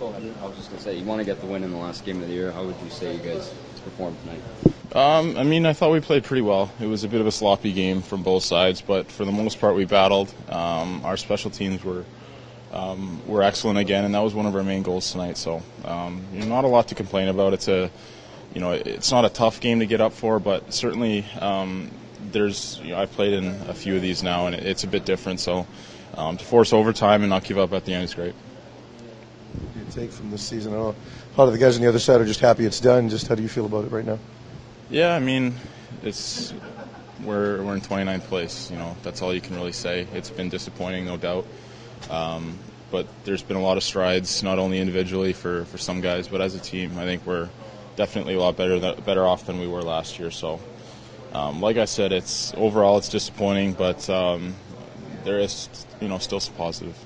I was just gonna say you want to get the win in the last game of the year. How would you say you guys performed tonight? Um, I mean, I thought we played pretty well. It was a bit of a sloppy game from both sides, but for the most part, we battled. Um, our special teams were um, were excellent again, and that was one of our main goals tonight. So, um, you know, not a lot to complain about. It's a, you know, it's not a tough game to get up for, but certainly um, there's. You know, I've played in a few of these now, and it's a bit different. So, um, to force overtime and not give up at the end is great. Take from this season? I don't. A lot of the guys on the other side are just happy it's done. Just how do you feel about it right now? Yeah, I mean, it's we're we're in 29th place. You know, that's all you can really say. It's been disappointing, no doubt. Um, but there's been a lot of strides, not only individually for, for some guys, but as a team. I think we're definitely a lot better better off than we were last year. So, um, like I said, it's overall it's disappointing, but um, there is you know still some positive.